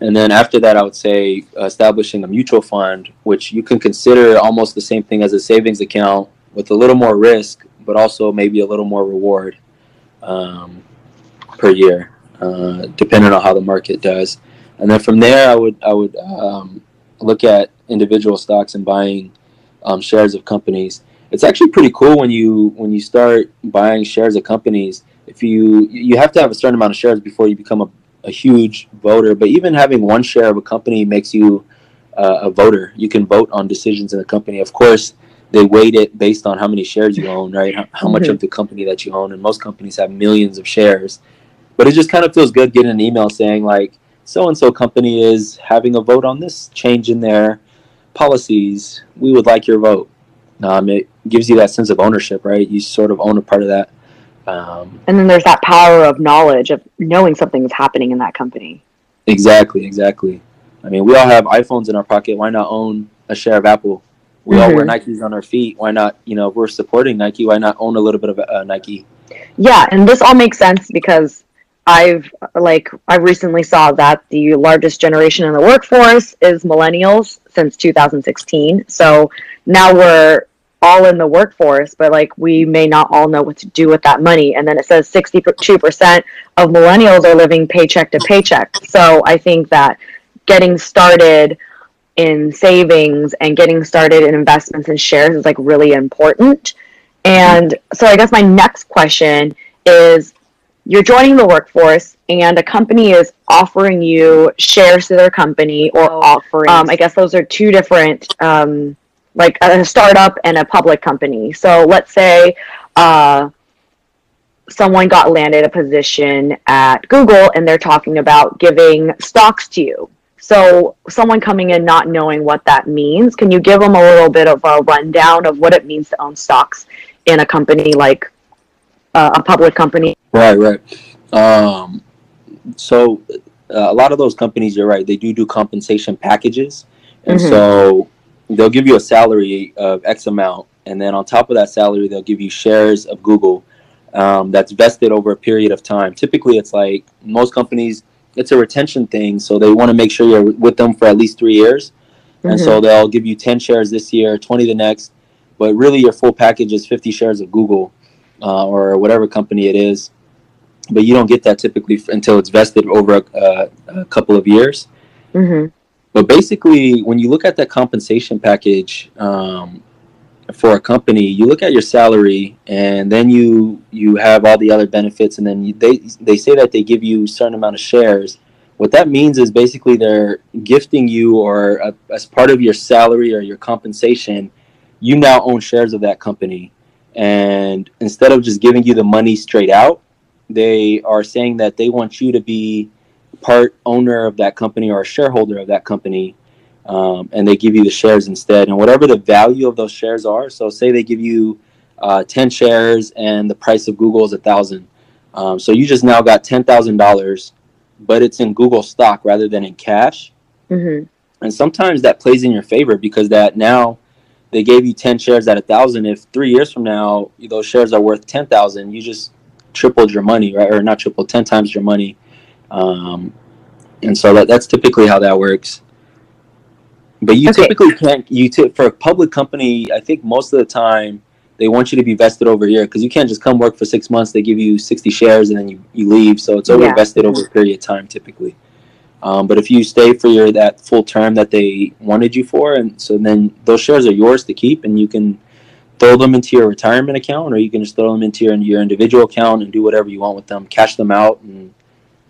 Speaker 7: and then after that, I would say establishing a mutual fund, which you can consider almost the same thing as a savings account with a little more risk, but also maybe a little more reward um, per year, uh, depending on how the market does. And then from there, I would I would um, look at individual stocks and buying um, shares of companies. It's actually pretty cool when you when you start buying shares of companies. If you you have to have a certain amount of shares before you become a, a huge voter, but even having one share of a company makes you uh, a voter. You can vote on decisions in the company. Of course, they weight it based on how many shares you own, right? How, how much of the company that you own, and most companies have millions of shares. But it just kind of feels good getting an email saying like, so and so company is having a vote on this change in their policies. We would like your vote. Um, it gives you that sense of ownership, right? You sort of own a part of that. Um,
Speaker 6: And then there's that power of knowledge of knowing something is happening in that company.
Speaker 7: exactly, exactly. I mean, we all have iPhones in our pocket. Why not own a share of Apple We all wear
Speaker 6: Mm-hmm.
Speaker 7: Nikes on our feet. Why not? You know, if we're supporting Nike. Why not own a little bit of uh, Nike?
Speaker 6: Yeah, and this all makes sense because I've like I recently saw that the largest generation in the workforce is millennials since 2016. So now we're all in the workforce, but like we may not all know what to do with that money. And then it says 62% of millennials are living paycheck to paycheck. So I think that getting started in savings and getting started in investments and shares is like really important. And so I guess my next question is you're joining the workforce and a company is offering you shares to their company or
Speaker 1: Offerings.
Speaker 6: um, I guess those are two different, um, like a startup and a public company. So let's say uh, someone got landed a position at Google and they're talking about giving stocks to you. So someone coming in not knowing what that means, can you give them a little bit of a rundown of what it means to own stocks in a company like uh, a public company?
Speaker 7: Right, right. Um, so uh, a lot of those companies, you're right. They do do compensation packages, and
Speaker 6: Mhm.
Speaker 7: so they'll give you a salary of X amount, and then on top of that salary, they'll give you shares of Google um, that's vested over a period of time. Typically, it's like most companies, it's a retention thing, so they want to make sure you're with them for at least three years, and so they'll give you ten shares this year, twenty the next, but really your full package is fifty shares of Google uh, or whatever company it is. But you don't get that typically f- until it's vested over a, a, a couple of years.
Speaker 6: hmm
Speaker 7: But basically, when you look at that compensation package um, for a company, you look at your salary, and then you you have all the other benefits, and then you, they they say that they give you a certain amount of shares. What that means is basically they're gifting you, or uh as part of your salary or your compensation, you now own shares of that company. And instead of just giving you the money straight out, they are saying that they want you to be part owner of that company or a shareholder of that company um, and they give you the shares instead. And whatever the value of those shares are so say they give you uh, 10 shares and the price of google is a thousand um, so you just now got $10000 but it's in google stock rather than in cash.
Speaker 6: Hmm
Speaker 7: and sometimes that plays in your favor because that now they gave you 10 shares at a thousand. If three years from now those shares are worth 10000 you just tripled your money right? Or not tripled 10 times your money um, and so that, that's typically how that works but you
Speaker 6: Okay.
Speaker 7: typically can't you t- for a public company i think most of the time they want you to be vested over a year because you can't just come work for six months they give you 60 shares and then you, you leave so it's over
Speaker 6: Yeah.
Speaker 7: vested over a period of time typically um, but if you stay for your that full term that they wanted you for, and so then those shares are yours to keep, and you can throw them into your retirement account, or you can just throw them into your, your individual account and do whatever you want with them, cash them out, and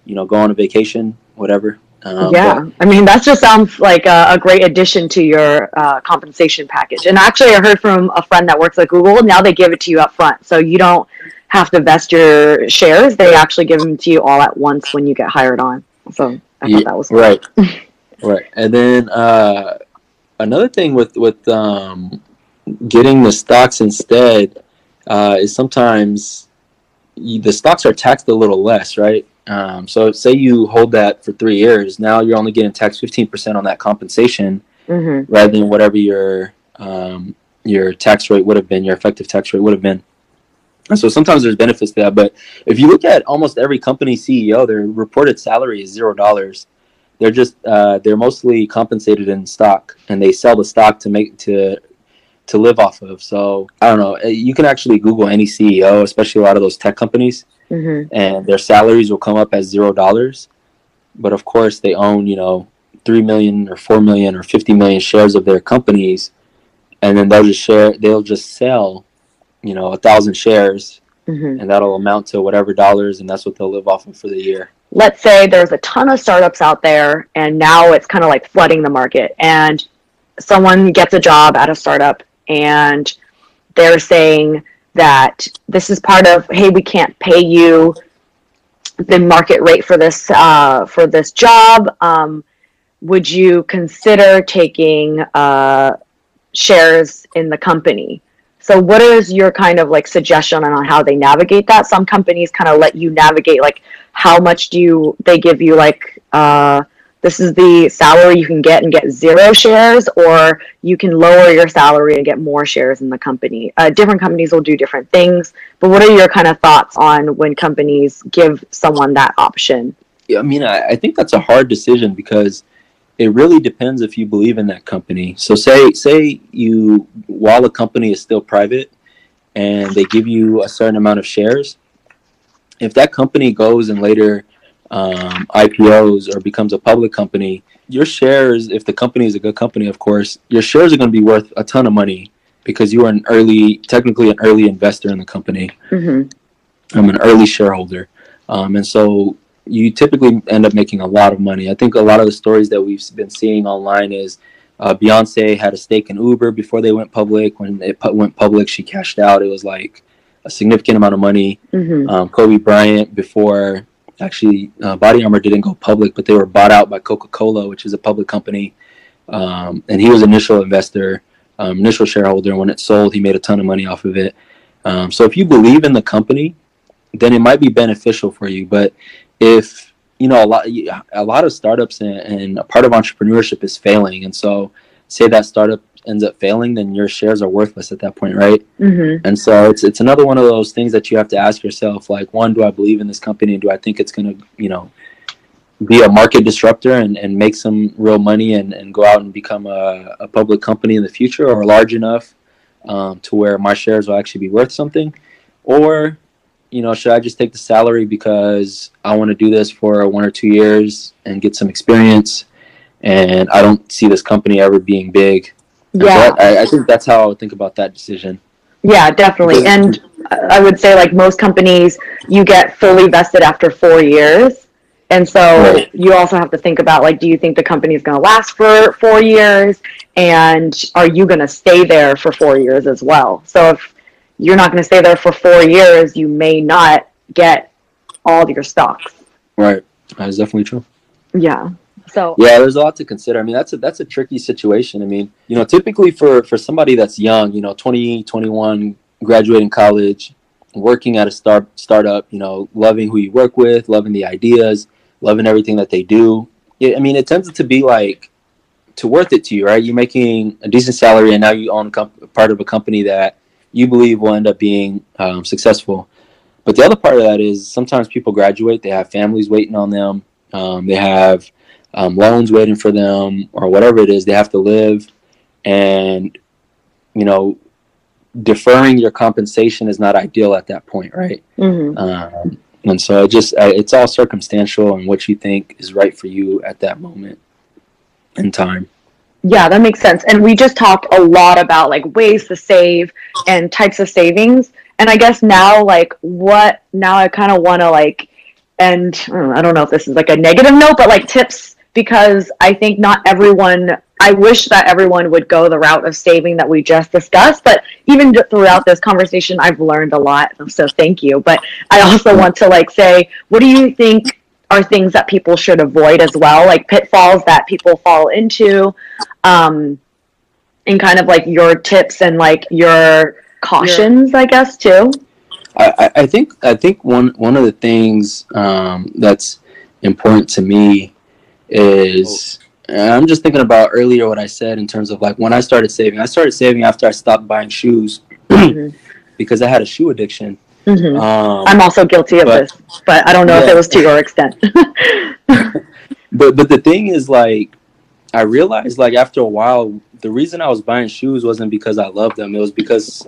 Speaker 7: you know go on a vacation, whatever. Um,
Speaker 6: yeah, I mean that just sounds like a, a great addition to your uh, compensation package. And actually, I heard from a friend that works at Google. Now they give it to you up front, so you don't have to vest your shares. They actually give them to you all at once when you get hired on. So I thought
Speaker 7: Yeah,
Speaker 6: that was
Speaker 7: right right and then uh, another thing with with um, getting the stocks instead uh, is sometimes you, the stocks are taxed a little less right um, so say you hold that for three years now you're only getting taxed 15% on that compensation
Speaker 6: hmm
Speaker 7: rather than whatever your um, your tax rate would have been your effective tax rate would have been. And so sometimes there's benefits to that but if you look at almost every company ceo their reported salary is zero dollars. They're just uh, they're mostly compensated in stock and they sell the stock to make to to live off of. So i don't know uh, you can actually google any ceo especially a lot of those tech companies
Speaker 6: hmm
Speaker 7: and their salaries will come up as zero dollars. But of course they own you know 3 million or 4 million or 50 million shares of their companies and then they'll just share they'll just sell you know a thousand shares
Speaker 6: hmm
Speaker 7: and that'll amount to whatever dollars and that's what they'll live off of for the year.
Speaker 6: Let's say there's a ton of startups out there and now it's kind of like flooding the market and someone gets a job at a startup and they're saying that this is part of hey we can't pay you the market rate for this uh, for this job. Um, would you consider taking uh, shares in the company? So what is your kind of like suggestion on how they navigate that? Some companies kind of let you navigate like how much do you they give you like uh this is the salary you can get and get zero shares, or you can lower your salary and get more shares in the company. Uh, different companies will do different things, but what are your kind of thoughts on when companies give someone that option?
Speaker 7: Yeah, I mean, I, I think that's a hard decision because it really depends if you believe in that company. So say say you while the company is still private and they give you a certain amount of shares, if that company goes and later um, IPOs or becomes a public company, your shares, if the company is a good company, of course, your shares are going to be worth a ton of money because you are an early, technically an early investor in the company.
Speaker 6: Mm-hmm.
Speaker 7: I'm an early shareholder, um, and so you typically end up making a lot of money. I think a lot of the stories that we've been seeing online is uh, Beyonce had a stake in Uber before they went public. When it pu- went public, she cashed out. It was like a significant amount of money.
Speaker 6: Mm-hmm.
Speaker 7: Um, Kobe Bryant before actually uh, Body Armor didn't go public, but they were bought out by Coca Cola, which is a public company, um, and he was initial investor, um, initial shareholder. And when it sold, he made a ton of money off of it. Um, so if you believe in the company, then it might be beneficial for you. But if you know a lot, a lot of startups and, and a part of entrepreneurship is failing, and so say that startup ends up failing, then your shares are worthless at that point, right?
Speaker 6: Mm-hmm.
Speaker 7: And so it's it's another one of those things that you have to ask yourself. Like, one, do I believe in this company? And do I think it's going to, you know, be a market disruptor and, and make some real money and, and go out and become a, a public company in the future or large enough um, to where my shares will actually be worth something? Or, you know, should I just take the salary because I want to do this for one or two years and get some experience? And I don't see this company ever being big. So
Speaker 6: Yeah.
Speaker 7: I, I think that's how I would think about that decision.
Speaker 6: Yeah, definitely. And I would say, like most companies, you get fully vested after four years. And so
Speaker 7: Right.
Speaker 6: you also have to think about, like, do you think the company is going to last for four years? And are you going to stay there for four years as well? So if you're not going to stay there for four years, you may not get all of your stocks.
Speaker 7: Right. That is definitely true.
Speaker 6: Yeah. So,
Speaker 7: Yeah, there's a lot to consider. I mean, that's a that's a tricky situation. I mean, you know, typically for for somebody that's young, you know, 20, 21, graduating college, working at a start startup, you know, loving who you work with, loving the ideas, loving everything that they do. Yeah, I mean, it tends to be like to worth it to you, right? You're making a decent salary, and now you own comp- part of a company that you believe will end up being um, successful. But the other part of that is sometimes people graduate, they have families waiting on them, um, they have um, loans waiting for them, or whatever it is, they have to live. And, you know, deferring your compensation is not ideal at that point, right?
Speaker 6: mhm.
Speaker 7: Um, and so it just, it's all circumstantial and what you think is right for you at that moment in time.
Speaker 6: Yeah, that makes sense. And we just talked a lot about like ways to save and types of savings. And I guess now, like, what now I kind of want to like, and I don't know- I don't know if this is like a negative note, but like tips because I think not everyone, I wish that everyone would go the route of saving that we just discussed. But even throughout this conversation, I've learned a lot. So thank you. But I also want to like say, what do you think are things that people should avoid as well, like pitfalls that people fall into? um, and kind of like your tips and like your cautions, I guess too.
Speaker 7: I, I- I think I think one one of the things um, that's important to me is I'm just thinking about earlier what I said in terms of like when I started saving. I started saving after I stopped buying shoes
Speaker 6: Mhm.
Speaker 7: because I had a shoe addiction.
Speaker 6: Mhm.
Speaker 7: Um,
Speaker 6: I'm also guilty of
Speaker 7: but-
Speaker 6: this, but I don't know if it was to your extent.
Speaker 7: but but the thing is like I realized like after a while the reason I was buying shoes wasn't because I loved them. It was because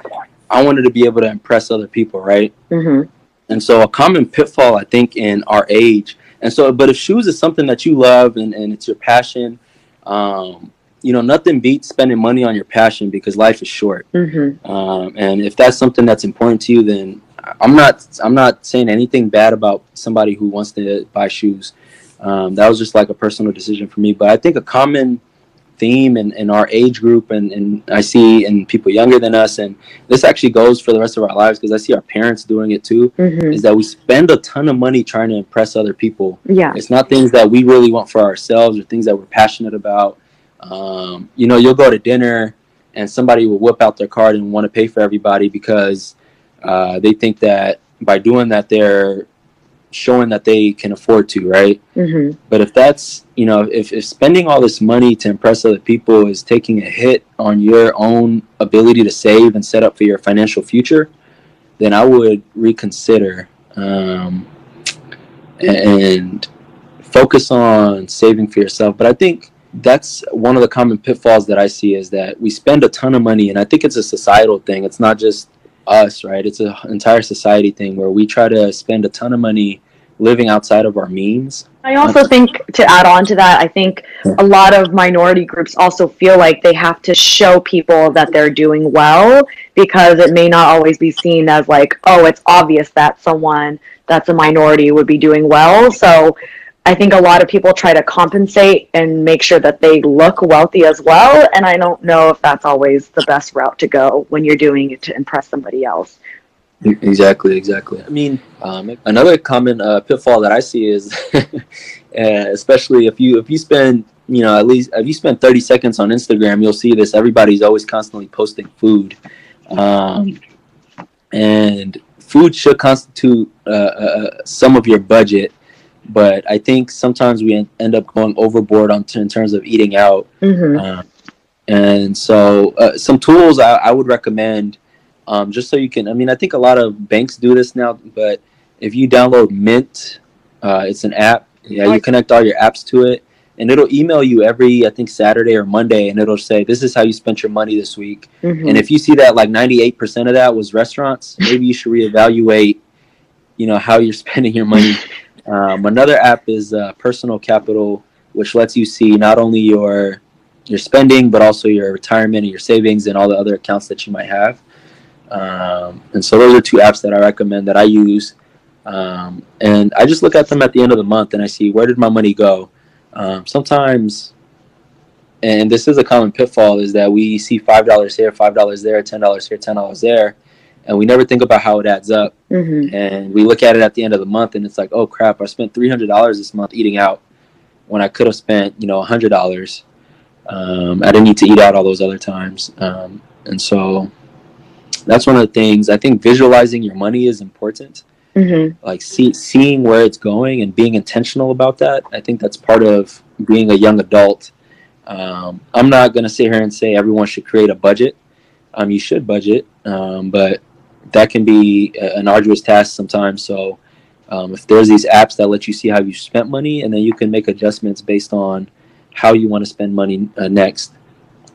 Speaker 7: I wanted to be able to impress other people, right?
Speaker 6: hmm
Speaker 7: And so a common pitfall, I think, in our age, and so, but if shoes is something that you love and, and it's your passion, um, you know, nothing beats spending money on your passion because life is short.
Speaker 6: hmm
Speaker 7: Um, and if that's something that's important to you, then I'm not, I'm not saying anything bad about somebody who wants to buy shoes. Um, that was just like a personal decision for me. But I think a common theme in, in our age group and, and I see in people younger than us, and this actually goes for the rest of our lives because I see our parents doing it too,
Speaker 6: hmm
Speaker 7: is that we spend a ton of money trying to impress other people.
Speaker 6: Yeah.
Speaker 7: It's not things that we really want for ourselves or things that we're passionate about. Um, you know, you'll go to dinner and somebody will whip out their card and want to pay for everybody because uh, they think that by doing that they're showing that they can afford to, right?
Speaker 6: hmm
Speaker 7: But if that's, you know, if, if spending all this money to impress other people is taking a hit on your own ability to save and set up for your financial future, then I would reconsider um, and focus on saving for yourself. But I think that's one of the common pitfalls that I see is that we spend a ton of money, and I think it's a societal thing. It's not just us, right? It's an entire society thing where we try to spend a ton of money living outside of our means.
Speaker 6: I also think to add on to that, I think a lot of minority groups also feel like they have to show people that they're doing well because it may not always be seen as like, oh, it's obvious that someone that's a minority would be doing well. So I think a lot of people try to compensate and make sure that they look wealthy as well. And I don't know if that's always the best route to go when you're doing it to impress somebody else.
Speaker 7: Exactly, exactly. I mean, um, another common uh, pitfall that I see is, uh, especially if you if you spend you know at least if you spend thirty seconds on Instagram, you'll see this. Everybody's always constantly posting food, um, and food should constitute uh, uh, some of your budget. But I think sometimes we end up going overboard on in terms of eating out.
Speaker 6: hmm
Speaker 7: Um, and so, uh, some tools I, I would recommend, um, just so you can. I mean, I think a lot of banks do this now, but if you download Mint, uh, it's an app. Yeah, you connect all your apps to it, and it'll email you every, I think, Saturday or Monday, and it'll say, "This is how you spent your money this week."
Speaker 6: hmm
Speaker 7: And if you see that like 98% of that was restaurants, maybe you should reevaluate, you know, how you're spending your money. Um, another app is uh, Personal Capital, which lets you see not only your your spending, but also your retirement and your savings and all the other accounts that you might have. Um, and so those are two apps that I recommend that I use. Um, and I just look at them at the end of the month and I see where did my money go. Um, sometimes, and this is a common pitfall, is that we see five dollars here, five dollars there, ten dollars here, ten dollars there, and we never think about how it adds up.
Speaker 6: hmm
Speaker 7: And we look at it at the end of the month, and it's like, oh crap, I spent three hundred dollars this month eating out, when I could have spent, you know, hundred dollars. Um, I didn't need to eat out all those other times, um, and so that's one of the things. I think visualizing your money is important
Speaker 6: hmm
Speaker 7: like see, seeing where it's going and being intentional about that i think that's part of being a young adult um, i'm not going to sit here and say everyone should create a budget um, you should budget um, but that can be an arduous task sometimes so um, if there's these apps that let you see how you spent money and then you can make adjustments based on how you want to spend money uh, next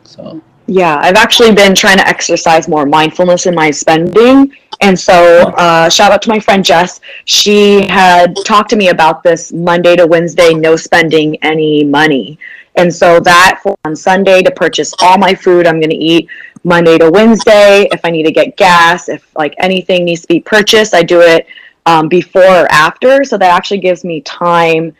Speaker 7: so
Speaker 6: Yeah, I've actually been trying to exercise more mindfulness in my spending. And so, uh, shout out to my friend Jess. She had talked to me about this Monday to Wednesday, no spending any money. And so, that for on Sunday to purchase all my food I'm going to eat Monday to Wednesday. If I need to get gas, if like anything needs to be purchased, I do it um, before or after. So, that actually gives me time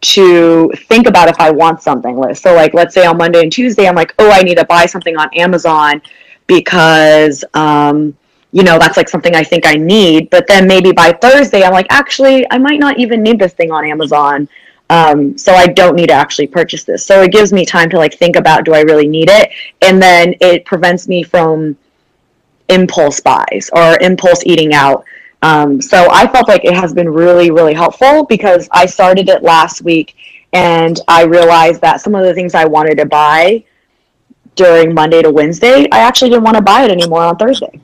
Speaker 6: to think about if I want something. So, like, let's say on Monday and Tuesday, I'm like, oh, I need to buy something on Amazon because, um, you know, that's like something I think I need. But then maybe by Thursday, I'm like, actually, I might not even need this thing on Amazon. Um, so I don't need to actually purchase this. So it gives me time to like think about, do I really need it? And then it prevents me from impulse buys or impulse eating out. Um, so I felt like it has been really, really helpful because I started it last week and I realized that some of the things I wanted to buy during Monday to Wednesday, I actually didn't want to buy it anymore on Thursday.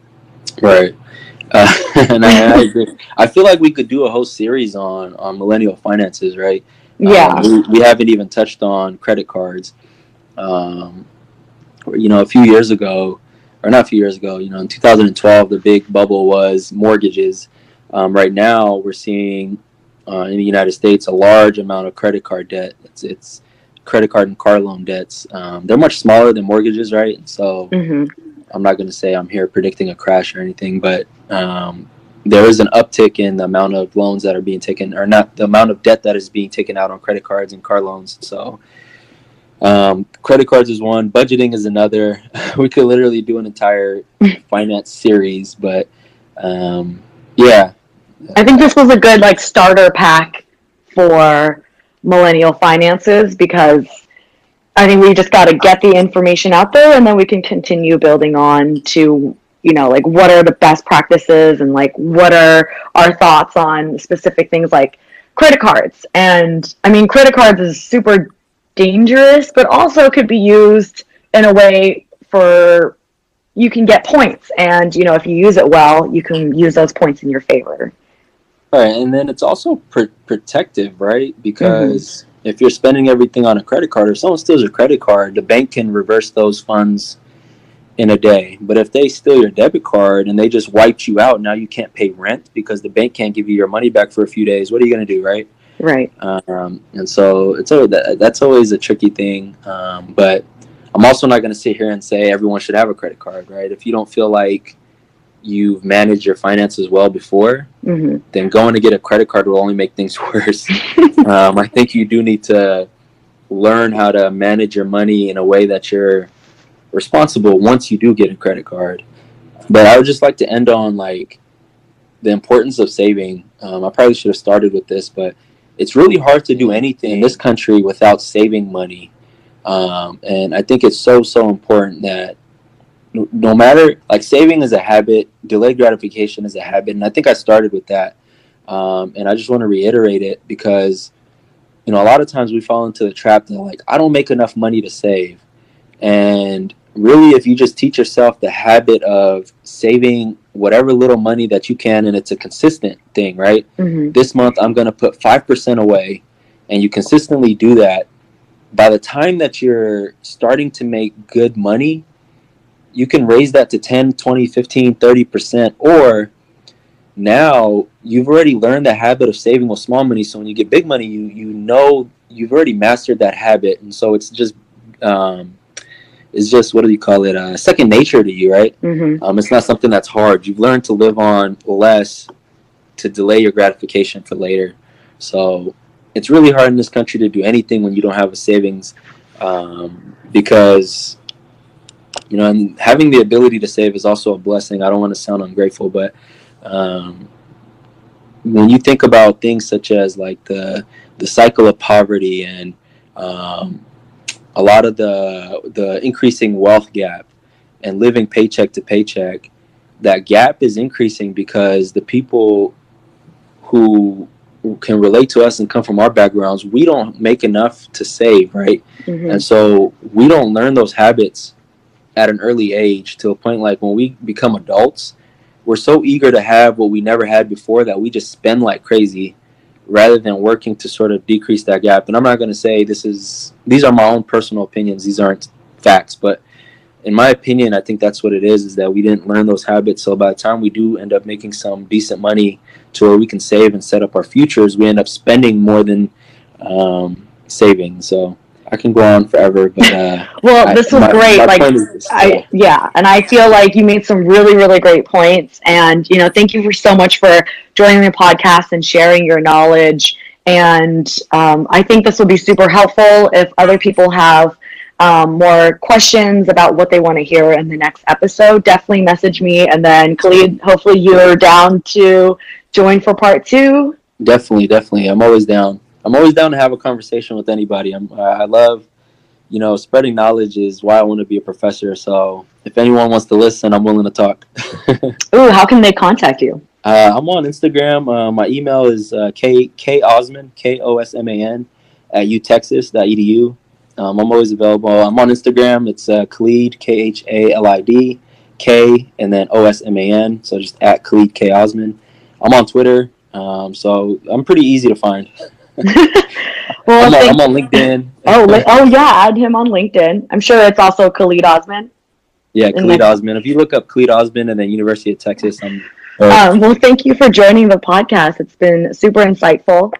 Speaker 7: Right. Uh, and I, I. I feel like we could do a whole series on on millennial finances, right?
Speaker 6: Yeah.
Speaker 7: Um, we, we haven't even touched on credit cards. Um, you know, a few years ago, or not a few years ago, you know, in 2012, the big bubble was mortgages. Um, right now, we're seeing uh, in the United States a large amount of credit card debt. It's, it's credit card and car loan debts. Um, they're much smaller than mortgages, right? So
Speaker 6: hmm
Speaker 7: I'm not going to say I'm here predicting a crash or anything, but um, there is an uptick in the amount of loans that are being taken, or not the amount of debt that is being taken out on credit cards and car loans. So, um, credit cards is one, budgeting is another. we could literally do an entire finance series, but um, yeah,
Speaker 6: I think this was a good like starter pack for millennial finances because I think we just got to get the information out there and then we can continue building on to you know, like what are the best practices and like what are our thoughts on specific things like credit cards. And I mean, credit cards is super dangerous, but also could be used in a way for you can get points. And, you know, if you use it well, you can use those points in your favor.
Speaker 7: Right, and then it's also pr- protective, right? Because mm-hmm. if you're spending everything on a credit card, if someone steals your credit card, the bank can reverse those funds in a day. But if they steal your debit card and they just wiped you out, now you can't pay rent because the bank can't give you your money back for a few days. What are you going to do, right?
Speaker 6: Right.
Speaker 7: Um, and so it's always, that's always a tricky thing. Um, but I'm also not going to sit here and say everyone should have a credit card, right? If you don't feel like you've managed your finances well before,
Speaker 6: hmm
Speaker 7: then going to get a credit card will only make things worse. um, I think you do need to learn how to manage your money in a way that you're responsible once you do get a credit card. But I would just like to end on like the importance of saving. Um, I probably should have started with this, but it's really hard to do anything in this country without saving money. Um, and I think it's so so important that no, no matter like saving is a habit, delayed gratification is a habit, and I think I started with that. Um, and I just want to reiterate it because you know a lot of times we fall into the trap that like I don't make enough money to save, and really if you just teach yourself the habit of saving whatever little money that you can, and it's a consistent thing, right?
Speaker 6: hmm
Speaker 7: this month I'm going to put 5% away and you consistently do that, by the time that you're starting to make good money, you can raise that to 10, 20, 15, 30%. Or now you've already learned the habit of saving with small money. So when you get big money, you, you know you've already mastered that habit. And so it's just, um, it's just, what do you call it? Uh, second nature to you, right?
Speaker 6: hmm
Speaker 7: Um, it's not something that's hard. You've learned to live on less to delay your gratification for later. So it's really hard in this country to do anything when you don't have a savings um, because, you know, and having the ability to save is also a blessing. I don't want to sound ungrateful, but um, when you think about things such as like the the cycle of poverty and um, a lot of the the increasing wealth gap and living paycheck to paycheck, that gap is increasing because the people who can relate to us and come from our backgrounds, we don't make enough to save, right?
Speaker 6: hmm
Speaker 7: And so we don't learn those habits at an early age to a point like when we become adults, we're so eager to have what we never had before that we just spend like crazy rather than working to sort of decrease that gap. And I'm not going to say this is these are my own personal opinions. These aren't facts, but in my opinion, I think that's what it is is that we didn't learn those habits. So by the time we do end up making some decent money to where we can save and set up our futures, we end up spending more than um, saving. So I can go on forever, but uh,
Speaker 6: Well,
Speaker 7: I-
Speaker 6: this was
Speaker 7: my-
Speaker 6: great.
Speaker 7: my
Speaker 6: like,
Speaker 7: point is this,
Speaker 6: I yeah, and I feel like you made some really really great points, and you know, thank you for so much for joining the podcast and sharing your knowledge. And um, I think this will be super helpful if other people have um, more questions about what they want to hear in the next episode. Definitely message me, and then Khalid, hopefully you're down to join for part two.
Speaker 7: Definitely, definitely. I'm always down. I'm always down to have a conversation with anybody. I'm, I love, you know, spreading knowledge is why I want to be a professor. So if anyone wants to listen, I'm willing to talk.
Speaker 6: Ooh, how can they contact you?
Speaker 7: uh, I'm on Instagram. Uh, my email is uh, k k osman k o s m a n at utexas.edu. Um, I'm always available. I'm on Instagram. It's uh, Khalid K H A L I D K and then O S M A N. So just at Khalid K Osman. I'm on Twitter. Um, so I'm pretty easy to find.
Speaker 6: well,
Speaker 7: I'm, on, I'm on LinkedIn.
Speaker 6: oh, li- oh yeah, add him on LinkedIn. I'm sure it's also Khalid Osman.
Speaker 7: yeah, Khalid Osman. If you look up Khalid Osman and then University of Texas, I'm
Speaker 6: Um, well, thank you for joining the podcast. It's been super insightful.